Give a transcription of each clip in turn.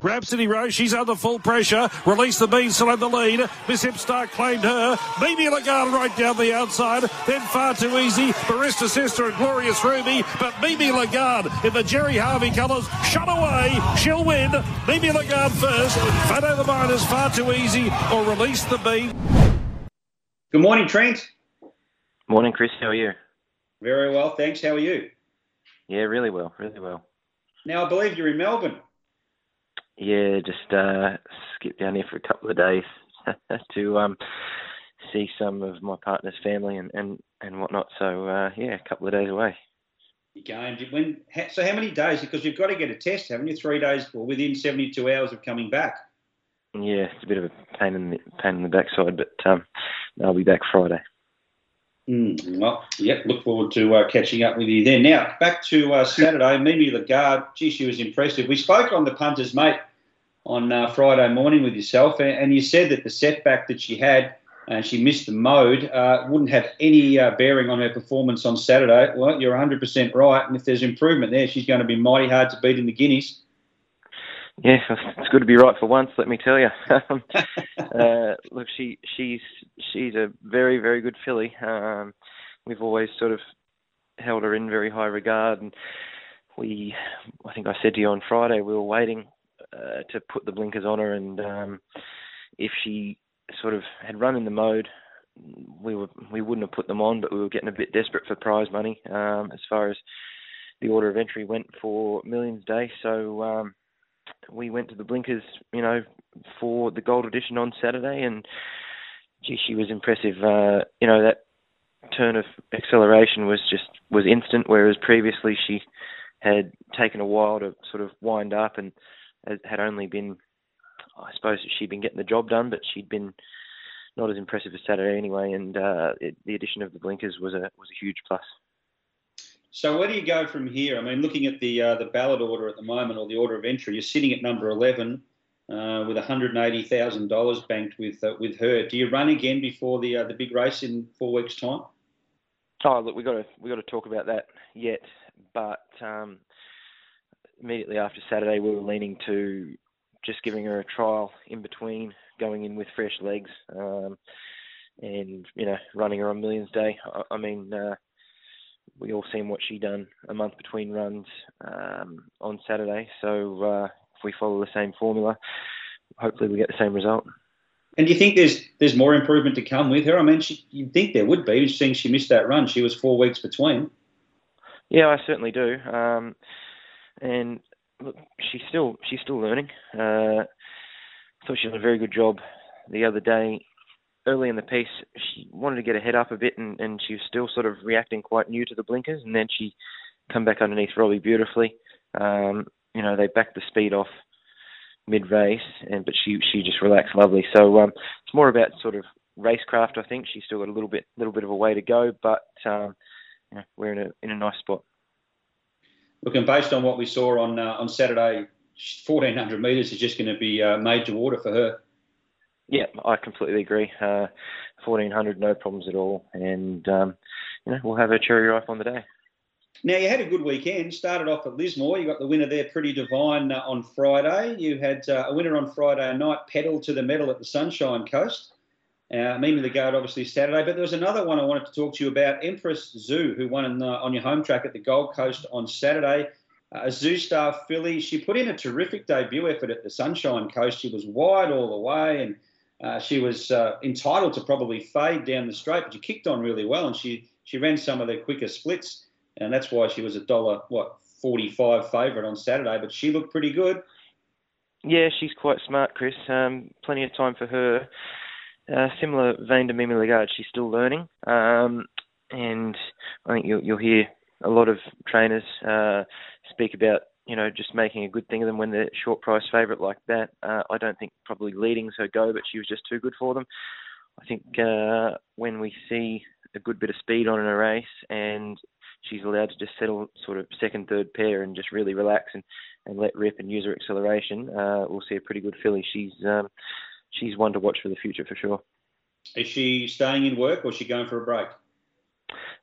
Grab City Rose, she's under full pressure. Release the bean, still in the lead. Miss Hipstar claimed her. Mimi Lagarde right down the outside. Then far too easy. Barista Sister and Glorious Ruby. But Mimi Lagarde in the Gerry Harvey colours. Shot away. She'll win. Mimi Lagarde first. Fado the Miners far too easy. Or release the bean. Good morning, Trent. Morning, Chris. How are you? Very well, thanks. How are you? Yeah, really well, really well. Now, I believe you're in Melbourne. Yeah, just uh, skipped down here for a couple of days to um, see some of my partner's family and, and, and whatnot. So uh, yeah, a couple of days away. Going? When? So, how many days? Because you've got to get a test, haven't you? Three days, or within 72 hours of coming back. Yeah, it's a bit of a pain in the pain in the backside, but um, I'll be back Friday. Mm, well, yep. Look forward to uh, catching up with you then. Now, back to uh, Saturday. Mimi Lagarde, gee, she was impressive. We spoke on the punters, mate, on uh, Friday morning with yourself, and, and you said that the setback that she had, and she missed the mode, uh, wouldn't have any uh, bearing on her performance on Saturday. Well, you're 100% right, and if there's improvement there, she's going to be mighty hard to beat in the Guineas. Yeah, it's good to be right for once. Let me tell you. Um, uh, look, she she's she's a very very good filly. Um, we've always sort of held her in very high regard, and we, I think I said to you on Friday, we were waiting uh, to put the blinkers on her, and um, if she sort of had run in the mode, we were we wouldn't have put them on, but we were getting a bit desperate for prize money um, as far as the order of entry went for Millions Day. So. Um, we went to the blinkers, you know, for the gold edition on Saturday, and gee, she was impressive. Uh, you know, that turn of acceleration was just was instant, whereas previously she had taken a while to sort of wind up and had- had only been, I suppose, she'd been getting the job done, but she'd been not as impressive as Saturday anyway. And uh, it, the addition of the blinkers was a was a huge plus. So where do you go from here? I mean, looking at the uh, the ballot order at the moment, or the order of entry, you're sitting at number 11 uh, with $180,000 banked with uh, with her. Do you run again before the uh, the big race in four weeks' time? Oh, look, we got to we got to talk about that yet, but um, immediately after Saturday, we were leaning to just giving her a trial in between, going in with fresh legs, um, and you know, running her on Millions Day. I, I mean, uh, we all seen what she done a month between runs um, on Saturday. So uh, if we follow the same formula, hopefully we get the same result. And do you think there's there's more improvement to come with her? I mean, she, you'd think there would be, seeing she missed that run. She was four weeks between. Yeah, I certainly do. Um, and look, she's still she's still learning. Uh, thought she did a very good job the other day. Early in the piece, she wanted to get her head up a bit, and, and she was still sort of reacting quite new to the blinkers. And then she come back underneath Robbie beautifully. Um, you know, they backed the speed off mid race, and but she she just relaxed lovely. So um, it's more about sort of racecraft. I think she's still got a little bit little bit of a way to go, but um, you know, we're in a in a nice spot. Looking based on what we saw on uh, on Saturday, 1400 metres is just going to be uh, made to order for her. Yeah, I completely agree. Uh, 1400, no problems at all, and um, you know we'll have a cherry ripe on the day. Now you had a good weekend. Started off at Lismore. You got the winner there, Pretty Divine, uh, on Friday. You had uh, a winner on Friday night, Pedal to the Medal at the Sunshine Coast. Uh, Mimi Lagarde, obviously Saturday, but there was another one I wanted to talk to you about, Empress Zoo, who won uh, on your home track at the Gold Coast on Saturday. Uh, a Zoustar filly. She put in a terrific debut effort at the Sunshine Coast. She was wide all the way, and uh, she was uh, entitled to probably fade down the straight, but she kicked on really well, and she she ran some of the quicker splits and that's why she was a dollar what forty five favourite on Saturday. But she looked pretty good. Yeah, she's quite smart, Chris. Um, plenty of time for her. Similar vein to Mimi Lagarde, she's still learning, um, and I think you'll, you'll hear a lot of trainers uh, speak about you know just making a good thing of them when they're short price favourite like that. Uh, I don't think probably leading's her go, but she was just too good for them. I think uh, when we see a good bit of speed on in a race and she's allowed to just settle sort of second, third pair and just really relax and, and let rip and use her acceleration, uh, we'll see a pretty good filly. She's um, she's one to watch for the future for sure. Is she staying in work or is she going for a break?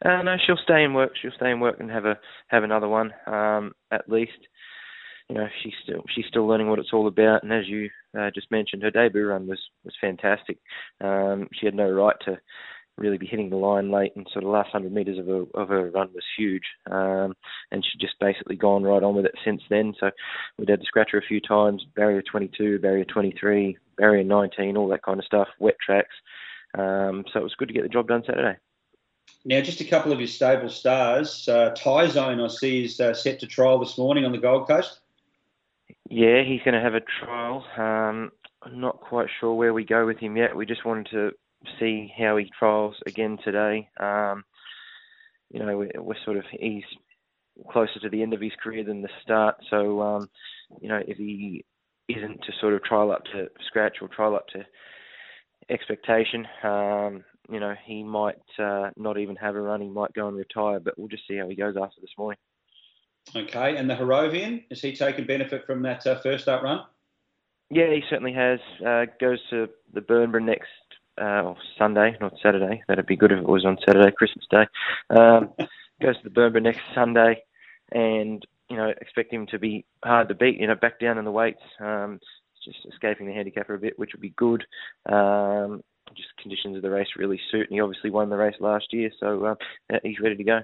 Uh, no, she'll stay in work. She'll stay in work and have a have another one um, at least. You know, she's still she's still learning what it's all about. And as you uh, just mentioned, her debut run was was fantastic. Um, she had no right to really be hitting the line late, and sort of last hundred metres of her of her run was huge. Um, and she's just basically gone right on with it since then. So we've had to scratch her a few times: barrier 22, barrier 23, barrier 19, all that kind of stuff, wet tracks. Um, so it was good to get the job done Saturday. Now, just a couple of your stable stars. Uh, Zone, I see, is uh, set to trial this morning on the Gold Coast. Yeah, he's going to have a trial. Um, I'm not quite sure where we go with him yet. We just wanted to see how he trials again today. Um, you know, we're, we're, sort of he's closer to the end of his career than the start. So, um, you know, if he isn't to sort of trial up to scratch or trial up to expectation, um, you know, he might uh, not even have a run. He might go and retire, but we'll just see how he goes after this morning. Okay, and the Harrovian, has he taken benefit from that uh, first up run? Yeah, he certainly has. Uh, goes to the Bernborough next uh, Sunday, not Saturday. That'd be good if it was on Saturday, Christmas Day. Um, goes to the Bernborough next Sunday, and you know expect him to be hard to beat. You know, back down in the weights, um, just escaping the handicapper a bit, which would be good. Um, just conditions of the race really suit, and he obviously won the race last year, so uh, he's ready to go.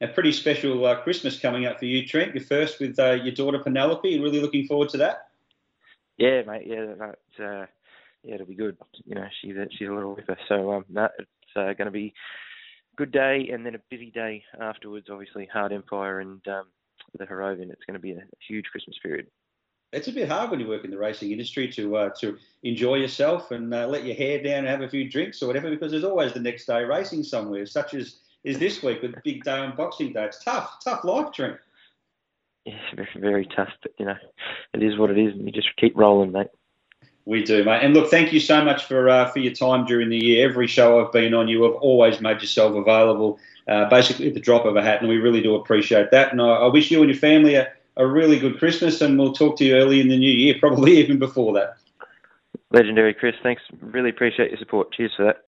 A pretty special uh, Christmas coming up for you, Trent. You're first with uh, your daughter Penelope. Really looking forward to that. Yeah, mate. Yeah, that, uh, yeah, it'll be good. You know, she's a, she's a little whipper, so um, no, it's uh, going to be a good day, and then a busy day afterwards. Obviously, Hard Empire and um, the Harrovian. It's going to be a huge Christmas period it's a bit hard when you work in the racing industry to uh, to enjoy yourself and uh, let your hair down and have a few drinks or whatever because there's always the next day racing somewhere, such as is this week with big day on Boxing Day. It's tough, tough life, Trent. Yeah, very, very tough, but you know, it is what it is, and you just keep rolling, mate. We do, mate. And look, thank you so much for uh, for your time during the year. Every show I've been on, you have always made yourself available, uh, basically at the drop of a hat, and we really do appreciate that. And I, I wish you and your family a a really good Christmas, and we'll talk to you early in the new year, probably even before that. Legendary, Chris. Thanks. Really appreciate your support. Cheers for that.